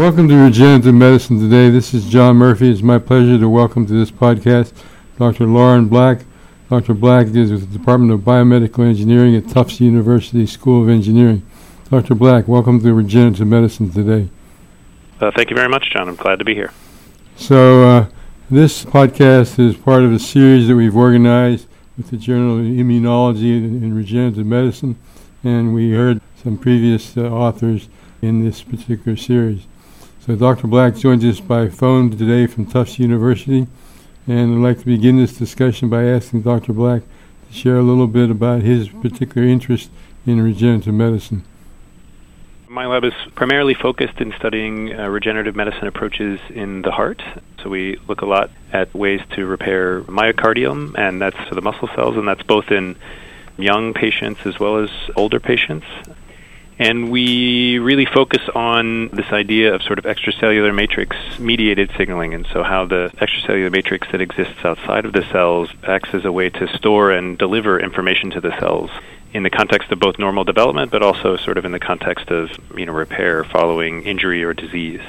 welcome to Regenerative Medicine today. This is John Murphy. It's my pleasure to welcome to this podcast Dr. Lauren Black. Dr. Black is with the Department of Biomedical Engineering at Tufts University School of Engineering. Dr. Black, welcome to Regenerative Medicine today. Uh, thank you very much, John. I'm glad to be here. So, uh, this podcast is part of a series that we've organized with the Journal of Immunology and Regenerative Medicine, and we heard some previous uh, authors in this particular series. So Dr. Black joins us by phone today from Tufts University, and I'd like to begin this discussion by asking Dr. Black to share a little bit about his particular interest in regenerative medicine. My lab is primarily focused in studying uh, regenerative medicine approaches in the heart. So we look a lot at ways to repair myocardium, and that's for the muscle cells, and that's both in young patients as well as older patients. And we really focus on this idea of sort of extracellular matrix mediated signaling, and so how the extracellular matrix that exists outside of the cells acts as a way to store and deliver information to the cells in the context of both normal development, but also sort of in the context of you know repair following injury or disease.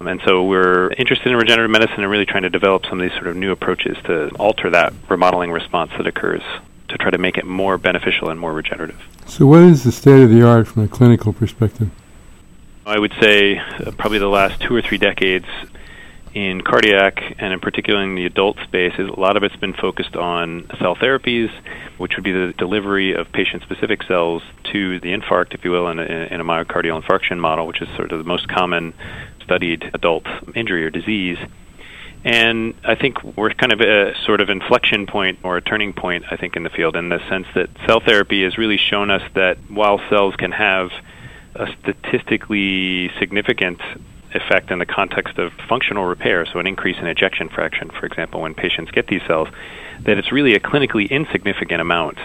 And so we're interested in regenerative medicine and really trying to develop some of these sort of new approaches to alter that remodeling response that occurs to try to make it more beneficial and more regenerative. So, what is the state of the art from a clinical perspective? I would say uh, probably the last two or three decades in cardiac and in particular in the adult space, a lot of it's been focused on cell therapies, which would be the delivery of patient specific cells to the infarct, if you will, in a, in a myocardial infarction model, which is sort of the most common studied adult injury or disease. And I think we're kind of a sort of inflection point or a turning point, I think, in the field in the sense that cell therapy has really shown us that while cells can have a statistically significant effect in the context of functional repair, so an increase in ejection fraction, for example, when patients get these cells, that it's really a clinically insignificant amount.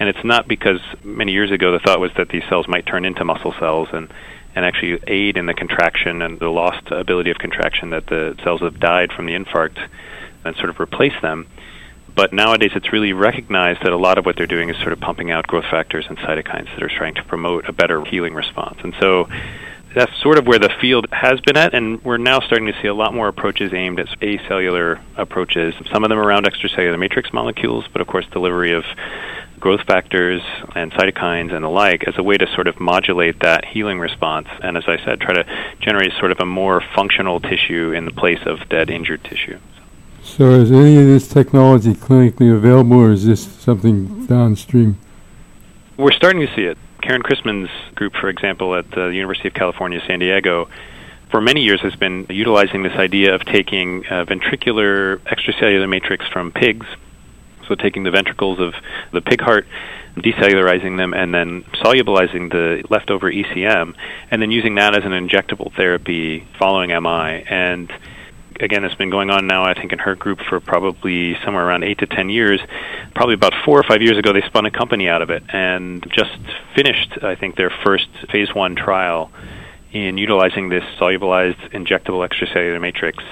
And it's not because many years ago the thought was that these cells might turn into muscle cells and and actually aid in the contraction and the lost ability of contraction that the cells have died from the infarct and sort of replace them. But nowadays, it's really recognized that a lot of what they're doing is sort of pumping out growth factors and cytokines that are trying to promote a better healing response. And so that's sort of where the field has been at, and we're now starting to see a lot more approaches aimed at acellular approaches. Some of them around extracellular matrix molecules, but of course, delivery of growth factors and cytokines and the like as a way to sort of modulate that healing response. And as I said, try to generate sort of a more functional tissue in the place of dead, injured tissue. So, is any of this technology clinically available, or is this something downstream? We're starting to see it. Karen Christman's group, for example, at the University of California, San Diego, for many years has been utilizing this idea of taking uh, ventricular extracellular matrix from pigs so taking the ventricles of the pig heart, decellularizing them, and then solubilizing the leftover ECM, and then using that as an injectable therapy following MI. And again, it's been going on now, I think, in her group for probably somewhere around eight to ten years. Probably about four or five years ago, they spun a company out of it and just finished, I think, their first phase one trial in utilizing this solubilized injectable extracellular matrix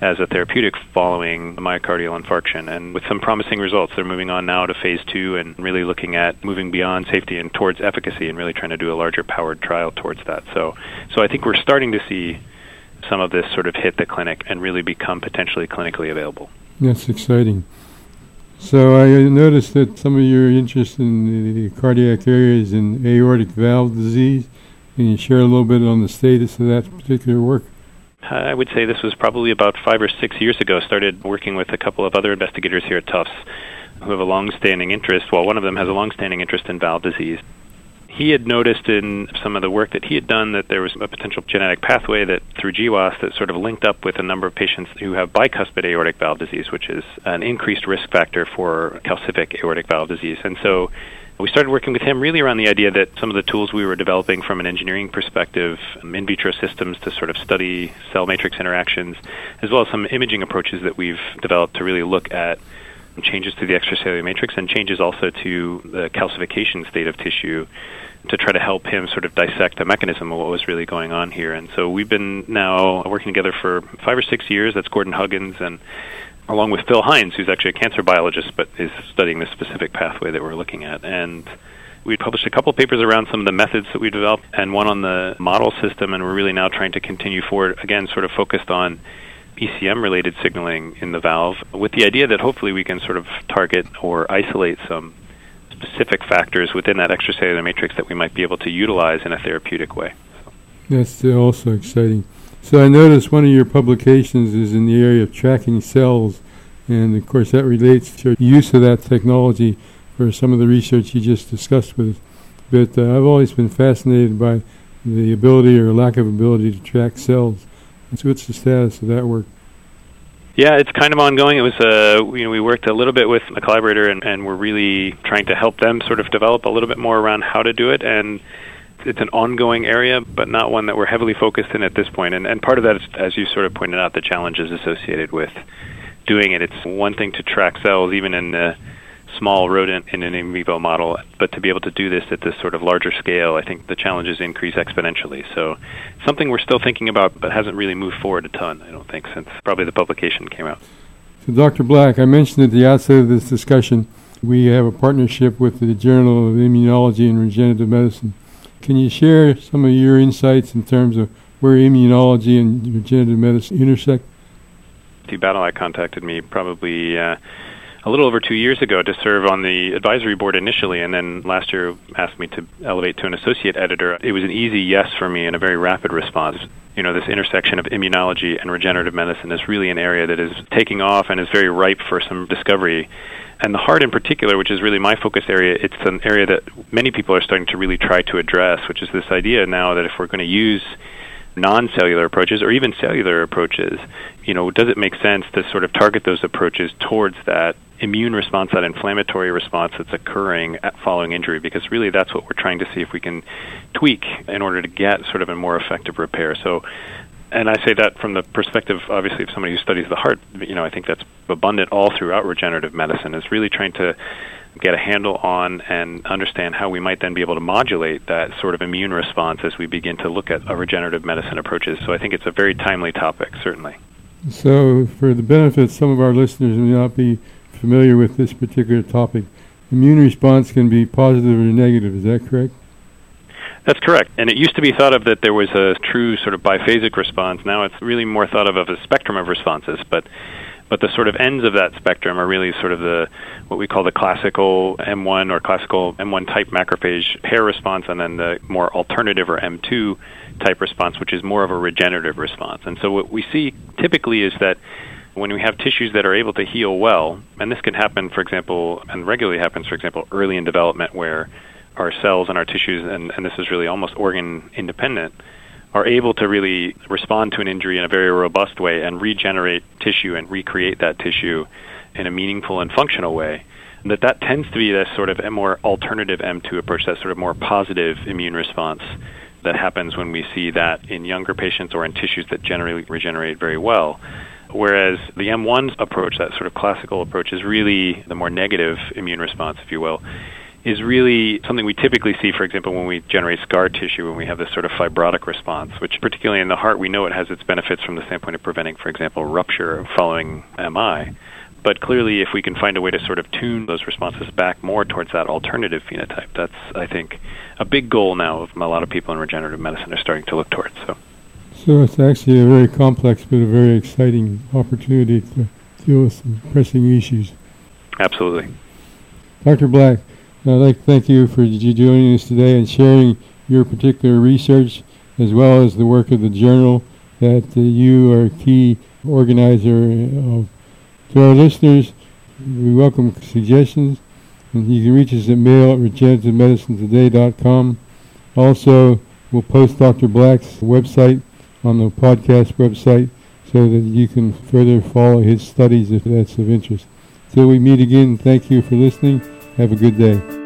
as a therapeutic following myocardial infarction. And with some promising results, they're moving on now to phase two and really looking at moving beyond safety and towards efficacy and really trying to do a larger powered trial towards that. So, so I think we're starting to see some of this sort of hit the clinic and really become potentially clinically available. That's exciting. So I uh, noticed that some of your interest in the cardiac areas in aortic valve disease. Can you share a little bit on the status of that particular work? I would say this was probably about five or six years ago. Started working with a couple of other investigators here at Tufts who have a long-standing interest. Well, one of them has a long-standing interest in valve disease. He had noticed in some of the work that he had done that there was a potential genetic pathway that through GWAS that sort of linked up with a number of patients who have bicuspid aortic valve disease, which is an increased risk factor for calcific aortic valve disease. And so we started working with him really around the idea that some of the tools we were developing from an engineering perspective, in vitro systems to sort of study cell matrix interactions, as well as some imaging approaches that we've developed to really look at changes to the extracellular matrix and changes also to the calcification state of tissue to try to help him sort of dissect the mechanism of what was really going on here. And so we've been now working together for five or six years. That's Gordon Huggins and along with Phil Hinds, who's actually a cancer biologist but is studying this specific pathway that we're looking at. And we published a couple of papers around some of the methods that we developed and one on the model system, and we're really now trying to continue forward, again, sort of focused on ECM related signaling in the valve with the idea that hopefully we can sort of target or isolate some specific factors within that extracellular matrix that we might be able to utilize in a therapeutic way. That's also exciting. So I noticed one of your publications is in the area of tracking cells, and of course that relates to use of that technology for some of the research you just discussed with. But uh, I've always been fascinated by the ability or lack of ability to track cells. So what's the status of that work? Yeah, it's kind of ongoing. It was uh, you know we worked a little bit with a collaborator, and, and we're really trying to help them sort of develop a little bit more around how to do it. And it's an ongoing area, but not one that we're heavily focused in at this point. And, and part of that is, as you sort of pointed out, the challenges associated with doing it. It's one thing to track cells, even in the small rodent in an in vivo model, but to be able to do this at this sort of larger scale, I think the challenges increase exponentially. So, something we're still thinking about, but hasn't really moved forward a ton, I don't think, since probably the publication came out. So, Dr. Black, I mentioned at the outset of this discussion, we have a partnership with the Journal of Immunology and Regenerative Medicine. Can you share some of your insights in terms of where immunology and regenerative medicine intersect? The Badylak contacted me probably uh, a little over two years ago to serve on the advisory board initially, and then last year asked me to elevate to an associate editor. It was an easy yes for me and a very rapid response. You know, this intersection of immunology and regenerative medicine is really an area that is taking off and is very ripe for some discovery and the heart in particular, which is really my focus area, it's an area that many people are starting to really try to address, which is this idea now that if we're going to use non-cellular approaches or even cellular approaches, you know, does it make sense to sort of target those approaches towards that immune response, that inflammatory response that's occurring following injury? Because really, that's what we're trying to see if we can tweak in order to get sort of a more effective repair. So and I say that from the perspective, obviously, of somebody who studies the heart. You know, I think that's abundant all throughout regenerative medicine. Is really trying to get a handle on and understand how we might then be able to modulate that sort of immune response as we begin to look at a regenerative medicine approaches. So I think it's a very timely topic, certainly. So, for the benefit, some of our listeners may not be familiar with this particular topic. Immune response can be positive or negative. Is that correct? That's correct. And it used to be thought of that there was a true sort of biphasic response. Now it's really more thought of as a spectrum of responses. But but the sort of ends of that spectrum are really sort of the what we call the classical M1 or classical M1 type macrophage pair response, and then the more alternative or M2 type response, which is more of a regenerative response. And so what we see typically is that when we have tissues that are able to heal well, and this can happen, for example, and regularly happens, for example, early in development where our cells and our tissues, and, and this is really almost organ independent, are able to really respond to an injury in a very robust way and regenerate tissue and recreate that tissue in a meaningful and functional way. That that tends to be this sort of a more alternative M2 approach, that sort of more positive immune response that happens when we see that in younger patients or in tissues that generally regenerate very well. Whereas the M1 approach, that sort of classical approach, is really the more negative immune response, if you will is really something we typically see, for example, when we generate scar tissue, when we have this sort of fibrotic response, which particularly in the heart, we know it has its benefits from the standpoint of preventing, for example, rupture following MI. But clearly, if we can find a way to sort of tune those responses back more towards that alternative phenotype, that's, I think, a big goal now of a lot of people in regenerative medicine are starting to look towards. So, so it's actually a very complex but a very exciting opportunity to deal with some pressing issues. Absolutely. Dr. Black, I'd like to thank you for joining us today and sharing your particular research as well as the work of the journal that uh, you are a key organizer of. To our listeners, we welcome suggestions, and you can reach us at mail at regenerativemedicinetoday.com. Also, we'll post Dr. Black's website on the podcast website so that you can further follow his studies if that's of interest. Till we meet again, thank you for listening. Have a good day.